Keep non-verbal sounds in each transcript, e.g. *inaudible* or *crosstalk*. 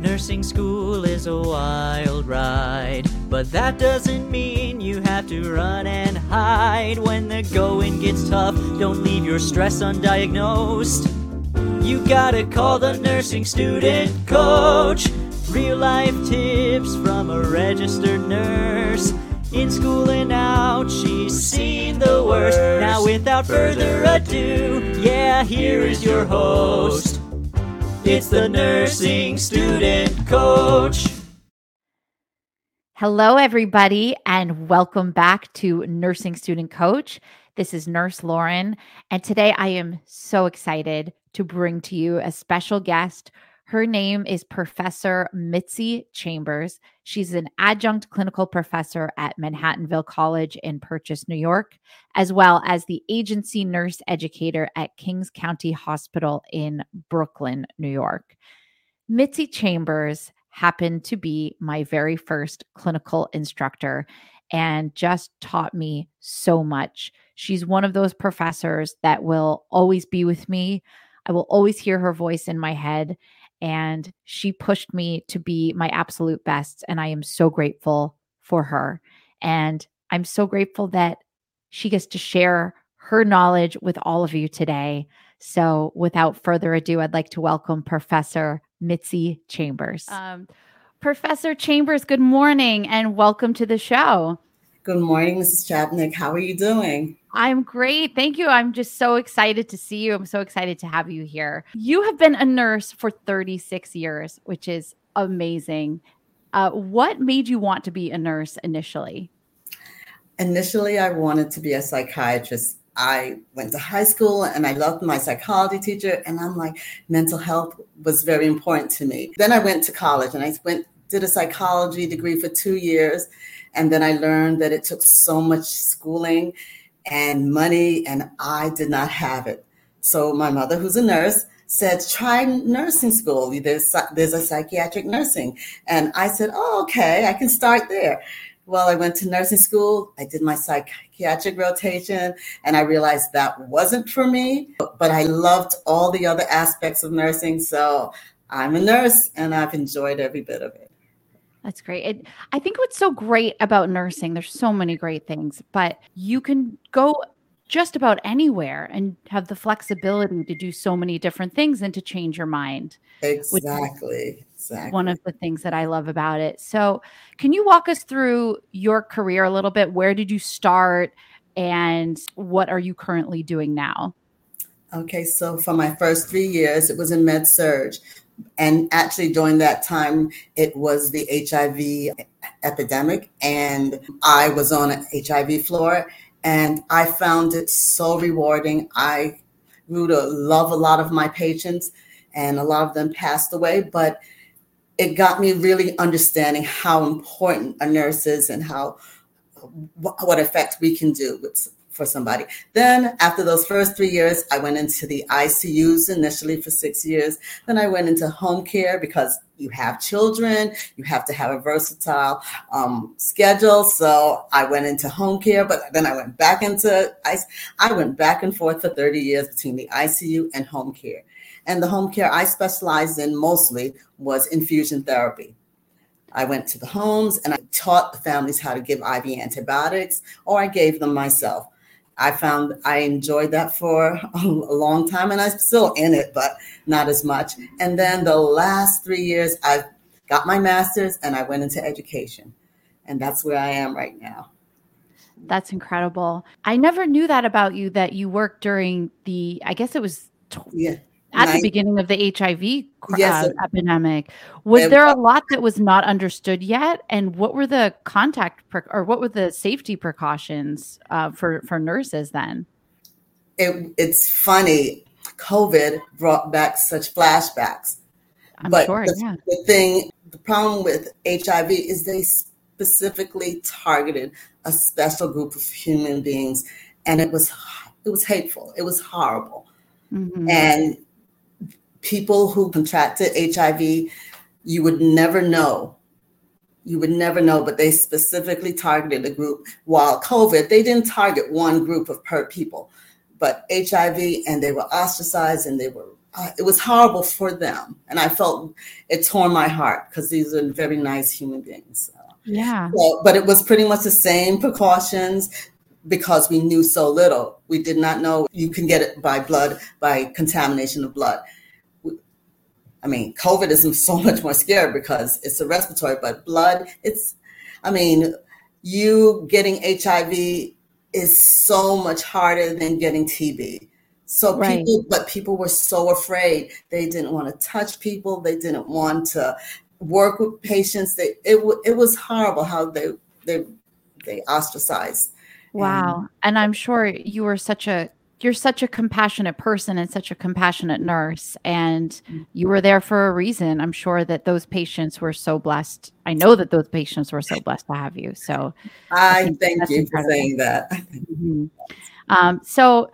Nursing school is a wild ride, but that doesn't mean you have to run and hide. When the going gets tough, don't leave your stress undiagnosed. You gotta call the nursing student coach. Real life tips from a registered nurse. In school and out, she's seen the worst. Now, without further ado, yeah, here is your host. It's the nursing student coach. Hello, everybody, and welcome back to Nursing Student Coach. This is Nurse Lauren, and today I am so excited to bring to you a special guest. Her name is Professor Mitzi Chambers. She's an adjunct clinical professor at Manhattanville College in Purchase, New York, as well as the agency nurse educator at Kings County Hospital in Brooklyn, New York. Mitzi Chambers happened to be my very first clinical instructor and just taught me so much. She's one of those professors that will always be with me. I will always hear her voice in my head and she pushed me to be my absolute best. And I am so grateful for her. And I'm so grateful that she gets to share her knowledge with all of you today. So, without further ado, I'd like to welcome Professor Mitzi Chambers. Um, Professor Chambers, good morning and welcome to the show. Good morning, Mrs. Chapnick. How are you doing? I'm great. Thank you. I'm just so excited to see you. I'm so excited to have you here. You have been a nurse for 36 years, which is amazing. Uh, what made you want to be a nurse initially? Initially, I wanted to be a psychiatrist. I went to high school and I loved my psychology teacher, and I'm like, mental health was very important to me. Then I went to college and I went did a psychology degree for two years and then I learned that it took so much schooling and money, and I did not have it. So my mother, who's a nurse, said, try nursing school. There's, there's a psychiatric nursing. And I said, oh, okay, I can start there. Well, I went to nursing school. I did my psychiatric rotation, and I realized that wasn't for me. But I loved all the other aspects of nursing. So I'm a nurse, and I've enjoyed every bit of it. That's great. It, I think what's so great about nursing, there's so many great things, but you can go just about anywhere and have the flexibility to do so many different things and to change your mind. Exactly. Exactly. One of the things that I love about it. So, can you walk us through your career a little bit? Where did you start and what are you currently doing now? Okay, so for my first three years, it was in med surg and actually during that time it was the hiv epidemic and i was on an hiv floor and i found it so rewarding. I grew to love a lot of my patients and a lot of them passed away but it got me really understanding how important a nurse is and how what effect we can do with for somebody. Then, after those first three years, I went into the ICUs initially for six years. Then I went into home care because you have children, you have to have a versatile um, schedule. So I went into home care, but then I went back into I, I went back and forth for 30 years between the ICU and home care. And the home care I specialized in mostly was infusion therapy. I went to the homes and I taught the families how to give IV antibiotics, or I gave them myself. I found I enjoyed that for *laughs* a long time and I'm still in it, but not as much. And then the last three years, I got my master's and I went into education. And that's where I am right now. That's incredible. I never knew that about you that you worked during the, I guess it was yeah at the beginning of the HIV yes, uh, epidemic. Was it, there a lot that was not understood yet? And what were the contact pre- or what were the safety precautions uh, for for nurses then? It, it's funny. COVID brought back such flashbacks. I'm but sure, the, yeah. the thing, the problem with HIV is they specifically targeted a special group of human beings, and it was it was hateful. It was horrible. Mm-hmm. And people who contracted HIV, you would never know. You would never know, but they specifically targeted a group. While COVID, they didn't target one group of per people, but HIV, and they were ostracized and they were uh, it was horrible for them, and I felt it tore my heart because these are very nice human beings. So. Yeah. So, but it was pretty much the same precautions because we knew so little. We did not know you can get it by blood, by contamination of blood. I mean, COVID is *laughs* so much more scary because it's a respiratory, but blood, it's, I mean, you getting HIV is so much harder than getting TB. So Right. people, but people were so afraid. They didn't want to touch people. They didn't want to work with patients. They, it, it was horrible how they, they, they ostracized. Wow. And I'm sure you were such a you're such a compassionate person and such a compassionate nurse and you were there for a reason. I'm sure that those patients were so blessed. I know that those patients were so blessed to have you. So I think thank you incredible. for saying that. Mhm. Um, so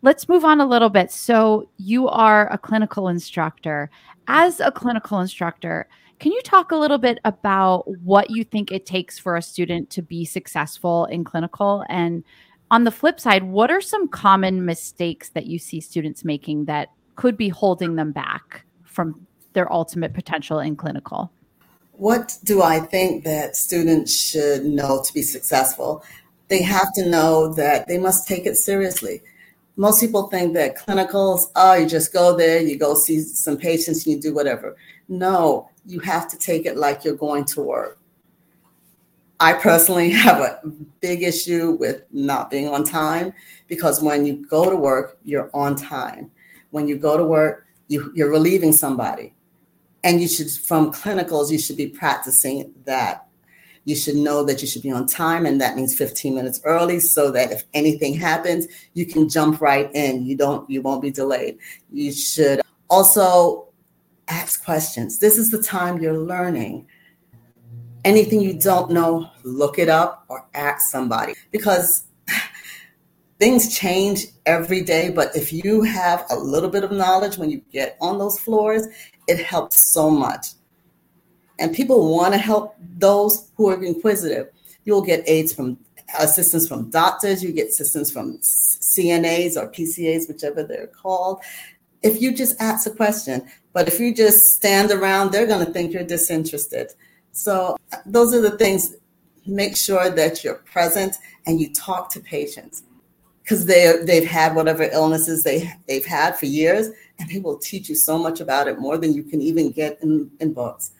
let's move on a little bit. So you are a clinical instructor. As a clinical instructor, can you talk a little bit about what you think it takes for a student to be successful in clinical? And on the flip side, what are some common mistakes that you see students making that could be holding them back from their ultimate potential in clinical? What do I think that students should know to be successful? They have to know that they must take it seriously. Most people think that clinicals, oh, you just go there, you go see some patients, and you do whatever. No, you have to take it like you're going to work. I personally *laughs* have a big issue with not being on time because when you go to work, you're on time. When you go to work, you, you're relieving somebody. And you should from clinicals you should be practicing that. You should know that you should be on time and that means 15 minutes early so that if anything happens you can jump right in. You don't you won't be delayed. You should also ask questions. This is the time you're learning anything you don't know look it up or ask somebody. Because *sighs* things change every day but if you have a little bit of knowledge when you get on those floors it helps so much. And people want to help those who are inquisitive. You'll get aids from assistance from doctors you get assistance from cnas or pcas whichever they're called. If you just ask a question but if you just stand around they're going to think you're disinterested so those are the things make sure that you're present and you talk to patients because they they've had whatever illnesses they they've had for years, and they will teach you so much about it more than you can even get in, in books.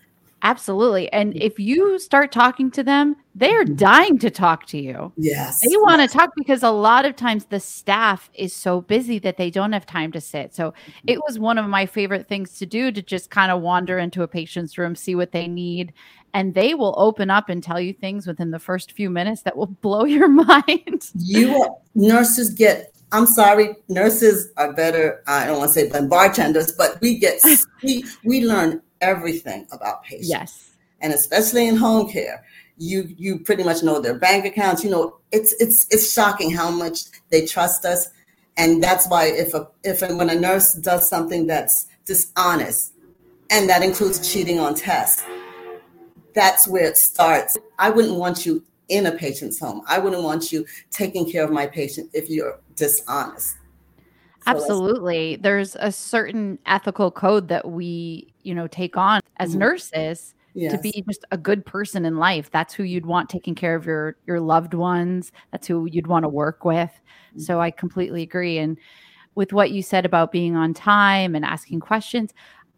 Absolutely. And mm-hmm. if you start talking to them, they are mm-hmm. dying to talk to you. Yes, They want to talk because a lot of times the staff is so busy that they don't have time to sit. So mm-hmm. it was one of my favorite things to do to just kind of wander into a patient's room, see what they need, and they will open up and tell you things within the first few minutes that will *laughs* blow your mind. you nurses get. I'm sorry, nurses are better. I don't want to say than bartenders, but we get *laughs* we we learn everything about patients. yes. and especially in home care you you pretty much know their bank accounts you know it's it's it's shocking how much they trust us and that's why if a if and when a nurse does something that's dishonest and that includes cheating on tests that's where it starts i wouldn't want you in a patient's home i wouldn't want you taking care of my patient if you're dishonest So Absolutely. There's a certain ethical code that we, you know, take on as Mhm. nurses to be just a good person in life. That's who you'd want taking care of your your loved ones. That's who you'd want to work with. So I completely agree. And with what you said about being on time and asking questions,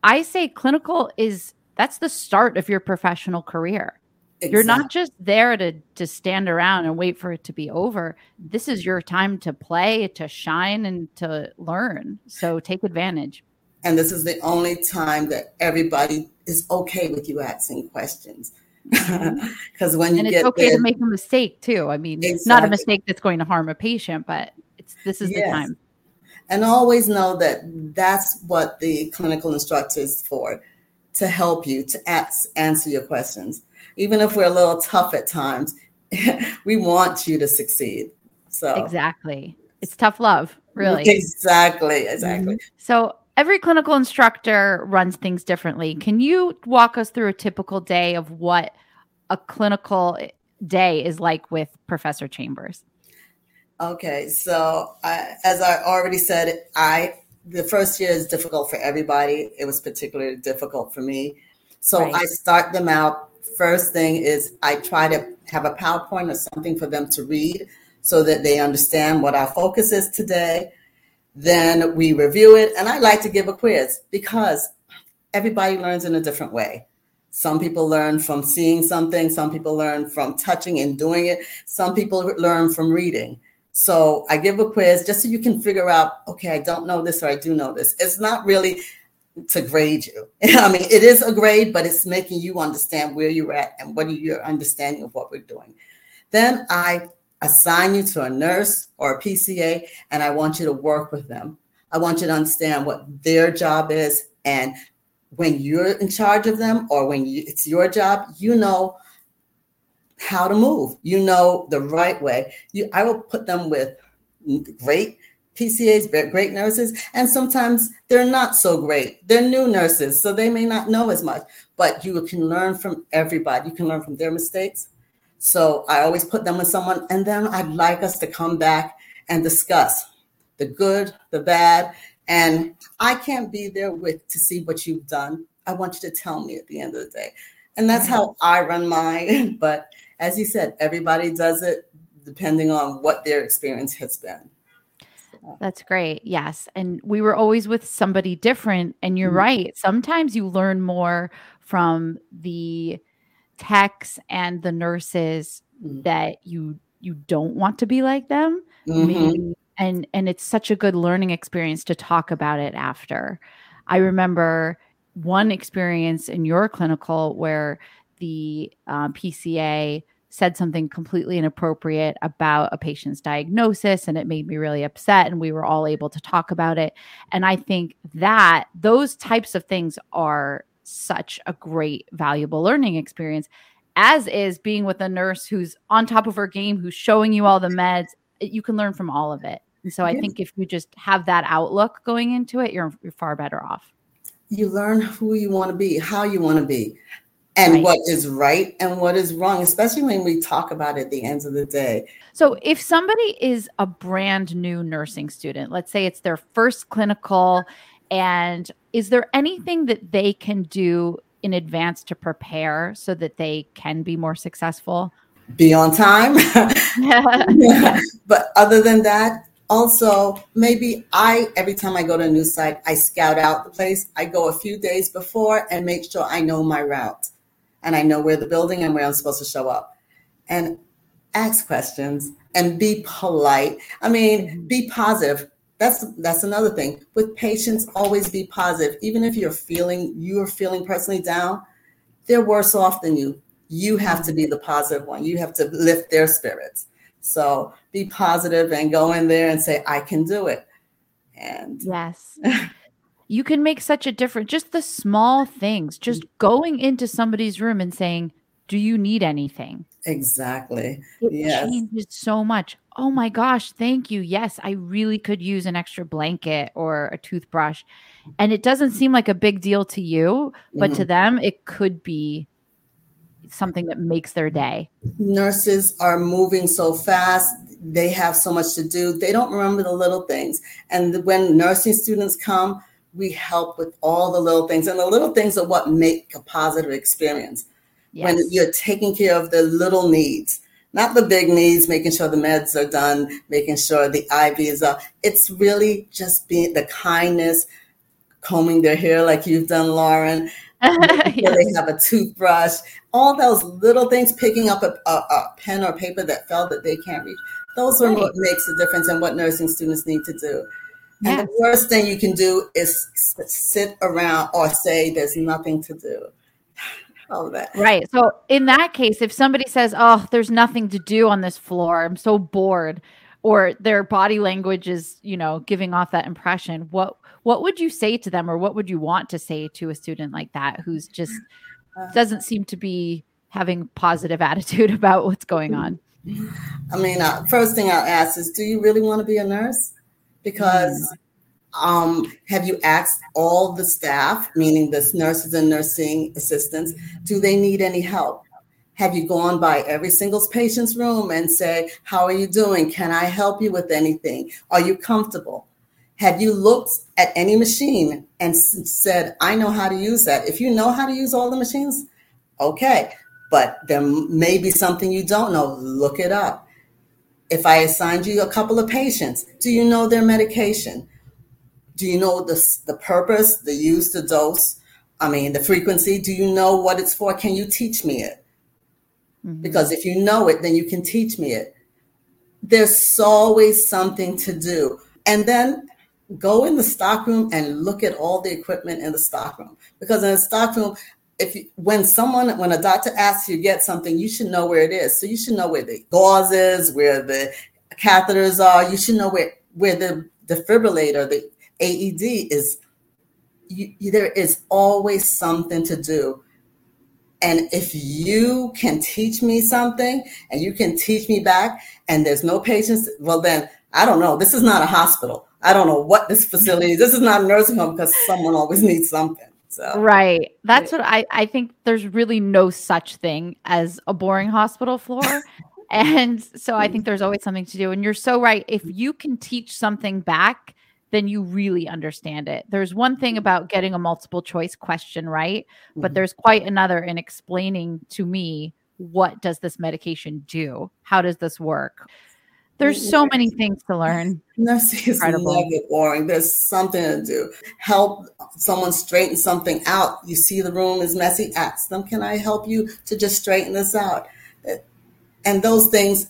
I say clinical is that's the start of your professional career. You're not just there to to stand around and wait for it to be over. This is your time to play, to shine and to learn. So take advantage. And this is the only time that everybody is okay with you asking questions. Mm-hmm. *laughs* Because when you and it's okay there, to make a mistake too. I mean, it's not a mistake that's going to harm a patient, but it's this is the time. and always know that that's what the clinical instructor is for to help you to ask, answer your questions. Even if we're a little tough at times, *laughs* we want you to succeed. So, Exactly. It's tough love, really. Exactly, mm-hmm. exactly. So every clinical instructor runs things differently. Mm-hmm. Can you walk us through a typical day of what a clinical eh, day is like with Professor Chambers? Okay, so I, as I already said, I the first year is difficult for everybody. It was particularly difficult for me. So Right. I start them out. First thing is I try to have a PowerPoint or something for them to read so that they understand what our focus is today. Then we review it. And I like to give a quiz because everybody learns in a different way. Some people learn from seeing something, some people learn from touching and doing it, some people learn from reading. So I give a quiz just so you can figure out, okay, I don't know this or I do know this. It's not really to grade you. *laughs* I mean, it is a grade, but it's making you understand where you're at and what are your understanding of what we're doing. Then I assign you to a nurse or a PCA, and I want you to work with them. I want you to understand what their job is. And when you're in charge of them or when you, it's your job, you know how to move. You know the right way. You, I will put them with great PCAs, great nurses, and sometimes they're not so great. They're new nurses, so they may not know as much, but you can learn from everybody. You can learn from their mistakes. So I always put them with someone, and then I'd like us to come back and discuss the good, the bad, and I can't be there with to see what you've done. I want you to tell me at the end of the day. And that's how I run mine. *laughs* But as you said, everybody does it depending on what their experience has been. That's great. Yes. And we were always with somebody different. And you're Mhm. right. Sometimes you learn more from the techs and the nurses Mhm. that you you don't want to be like them. Mhm. Maybe and and it's such a good learning experience to talk about it after. I remember one experience in your clinical where the um, PCA said something completely inappropriate about a patient's diagnosis and it made me really upset and we were all able to talk about it. And i think that those types of things are such a great valuable learning experience as is being with a nurse who's on top of her game who's showing you all the meds. You can learn from all of it. And so i Yes. think if you just have that outlook going into it you're, you're far better off You learn who you want to be, how you want to be, and Right. what is right and what is wrong, especially when we talk about it at the end of the day. So, if somebody is a brand new nursing student, let's say it's their first clinical, and is there anything that they can do in advance to prepare so that they can be more successful? Be on time. *laughs* *laughs* but other than that, also maybe I every time I go to a new site, I scout out the place. I go a few days before and make sure I know my route and I know where the building and where I'm supposed to show up. And ask questions and be polite. I mean, mm-hmm. be positive. That's that's another thing. With patients, always be positive. Even if you're feeling you're feeling personally down, they're worse off than you. You have to be mm-hmm. the positive one. You have to lift their spirits. So be positive and go in there and say, I can do it. And Yes. *laughs* you can make such a difference. Just the small things, just going into somebody's room and saying, Do you need anything? exactly. It Yes. changes so much. Oh my gosh, thank you. Yes, I really could use an extra blanket or a toothbrush. And it doesn't seem like a big deal to you, but to mm-hmm. them, it could be something that makes their day. nurses are moving so fast. They have so much to do. They don't remember the little things. And when nursing students come we help with all the little things. And the little things are what make a positive experience. Yes. when you're taking care of the little needs not the big needs making sure the meds are done making sure the iv is up it's really just being the kindness combing their hair like you've done lauren *laughs* *laughs* Yes. they have a toothbrush, all those little things, picking up a, a, a pen or paper that fell that they can't reach. Those are Right. what makes a difference and what nursing students need to do. And the worst thing you can do is sit around or say there's nothing to do. *sighs* All of that. Right. So in that case, if somebody says, "Oh, there's nothing to do on this floor. I'm so bored," or their body language is, you know, giving off that impression, what what would you say to them or what would you want to say to a student like that who's just doesn't seem to be having positive *laughs* attitude about what's going on? I mean, uh, first thing I'll ask is, do you really want to be a nurse? Because um, have you asked all the staff, meaning the nurses and nursing assistants, do they need any help? Have you gone by every single patient's room and say, "How are you doing? Can I help you with anything? Are you comfortable?" Have you looked at any machine and said, I know how to use that? If you know how to use all the machines, okay. But there may be something you don't know. Look it up. If I assigned you a couple of patients, do you know their medication? Do you know the, the purpose, the use, the dose? I mean, the frequency? Do you know what it's for? Can you teach me it? Mm-hmm. Because if you know it, then you can teach me it. There's always something to do. And then go in the stockroom and look at all the equipment in the stockroom. Because in the stockroom, if you, when someone when a doctor asks you to get something, you should know where it is. So you should know where the gauze is, where the catheters are. You should know where where the defibrillator, the AED is. You, there is always something to do. And if you can teach me something and you can teach me back, and there's no patients, well, then I don't know. This is not a hospital. I don't know what this facility is. This is not a nursing home because someone always needs something. So right. That's what I, I think there's really no such thing as a boring hospital floor. *laughs* and so I think there's always something to do. And you're so right. If you can teach something back, then you really understand it. There's one thing about getting a multiple choice question right, but mm-hmm. there's quite another in explaining to me what does this medication do? How does this work? There's so many things to learn. Nursing is boring. There's something to do. Help someone straighten something out. You see the room is messy. Ask them, "Can I help you to just straighten this out?" And those things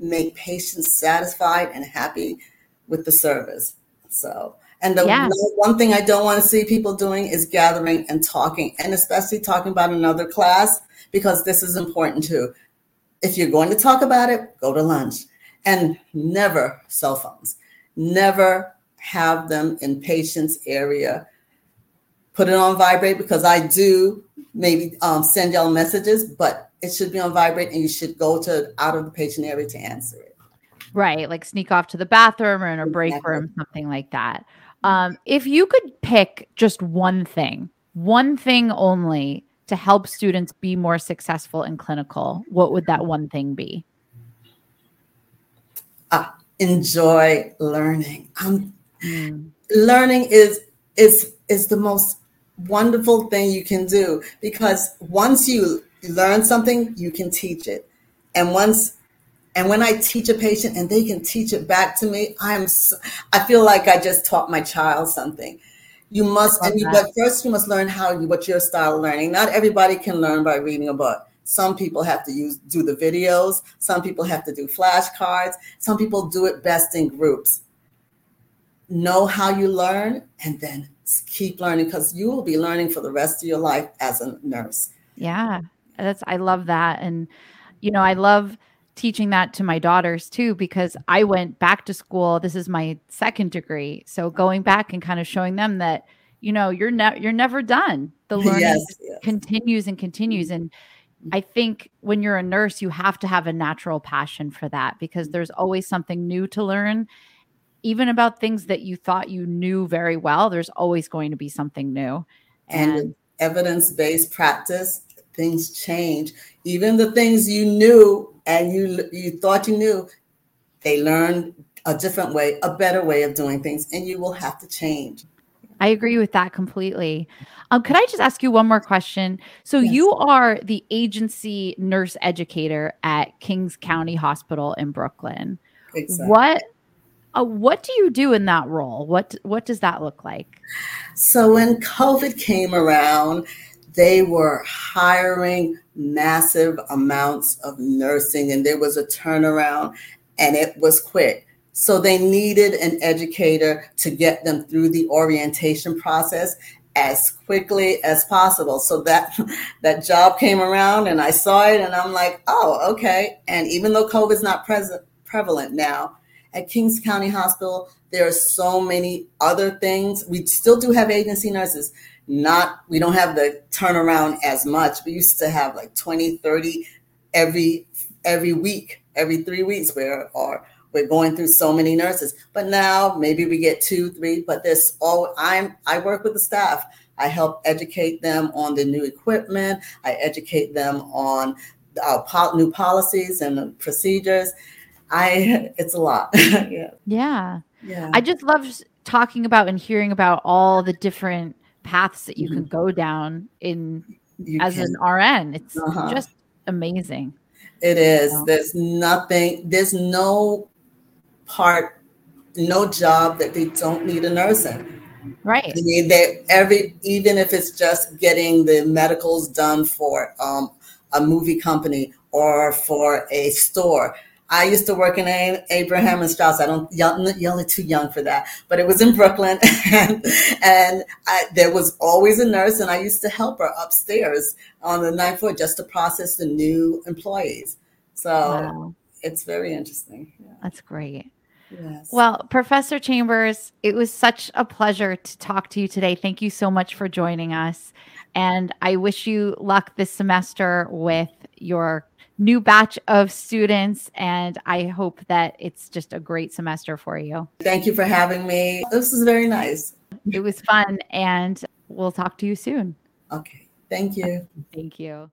make patients satisfied and happy with the service. So, and the yeah. one thing I don't want to see people doing is gathering and talking, and especially talking about another class because this is important too. If you're going to talk about it, go to lunch and never cell phones. Never have them in patient's area. Put it on vibrate because I do maybe um, send y'all messages, but it should be on vibrate and you should go to out of the patient area to answer it. Right, like sneak off to the bathroom or in a break exactly. room, something like that. Um, if you could pick just one thing, one thing only to help students be more successful in clinical, what would that one thing be? Enjoy learning. Um, mm. Learning is is is the most wonderful thing you can do because once you learn something, you can teach it, and once and when I teach a patient and they can teach it back to me, I'm so, I feel like I just taught my child something. You must, and you, but first you must learn how you what your style of learning. Not everybody can learn by reading a book. Some people have to use do the videos. Some people have to do flashcards. Some people do it best in groups. Know how you learn and then keep learning because you will be learning for the rest of your life as a nurse. Yeah. That's I love that and you know, I love teaching that to my daughters too because I went back to school. This is my second degree. So going back and kind of showing them that you know, you're never you're never done. The *laughs* learning yes, yes. continues and continues and I think when you're a nurse, you have to have a natural passion for that because mm-hmm. there's always something new to learn. Even about things that you thought you knew very well, there's always going to be something new. And, and evidence based practice, things change. Even the things you knew and you you thought you knew, they learn a different way, a better way of doing things, and you will have to change. I agree with that completely. Um, could I just ask you one more question? So yes. you are the agency nurse educator at Kings County Hospital in Brooklyn. Exactly. What uh, what do you do in that role? What what does that look like? So when COVID came around, they were hiring massive amounts of nursing, and there was a turnaround, and it was quick. So they needed an educator to get them through the orientation process as quickly as possible. So that *laughs* that job came around and I saw it and I'm like, oh, okay. And even though COVID is not present prevalent now, at Kings County Hospital, there are so many other things. We still do have agency nurses. Not we don't have the turnaround as much. We used to have like 20, 30 every every week, every three weeks where or we're going through so many nurses but now maybe we get two three but this all i'm i work with the staff i help educate them on the new equipment i educate them on our po- new policies and procedures i it's a lot *laughs* yeah yeah yeah i just love talking about and hearing about all the different paths that you mm-hmm. can go down in you as can. an RN. It's uh-huh. just amazing. It is. There's nothing, there's no part, no job that they don't need a nurse in. Right. I mean, they every even if it's just getting the medicals done for um, a movie company or for a store. I used to work in a, Abraham and Straus. I don't, you're only too young for that, but it was in Brooklyn, *laughs* and, and I, there was always a nurse, and I used to help her upstairs on the ninth floor just to process the new employees. So wow. it's very interesting. Yeah. That's great. Yes. Well, Professor Chambers, it was such a pleasure to talk to you today. Thank you so much for joining us. And I wish you luck this semester with your new batch of students. And I hope that it's just a great semester for you. Thank you for having me. This was very nice. It was fun. And we'll talk to you soon. Okay. Thank you. Thank you.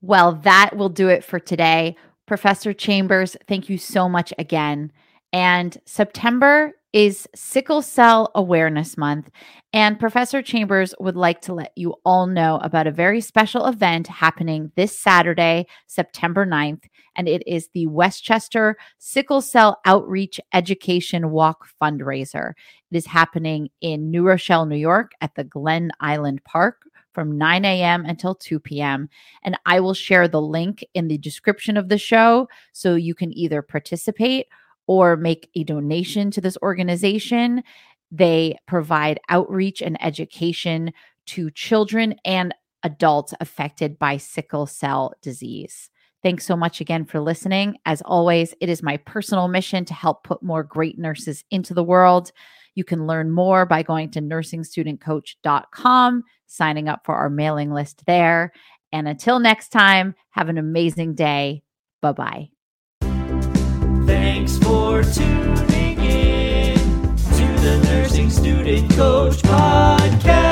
Well, that will do it for today. Professor Chambers, thank you so much again. And September is Sickle Cell Awareness Month. And Professor Chambers would like to let you all know about a very special event happening this Saturday, September 9th. And it is the Westchester Sickle Cell Outreach Education Walk fundraiser. It is happening in New Rochelle, New York at the Glen Island Park from 9 a.m. until 2 p.m. And I will share the link in the description of the show so you can either participate or make a donation to this organization. They provide outreach and education to children and adults affected by sickle cell disease. Thanks so much again for listening. As always, it is my personal mission to help put more great nurses into the world. You can learn more by going to nursingstudentcoach.com, signing up for our mailing list there. And until next time, have an amazing day. Bye bye. Thanks for tuning in to the Nursing Student Coach Podcast.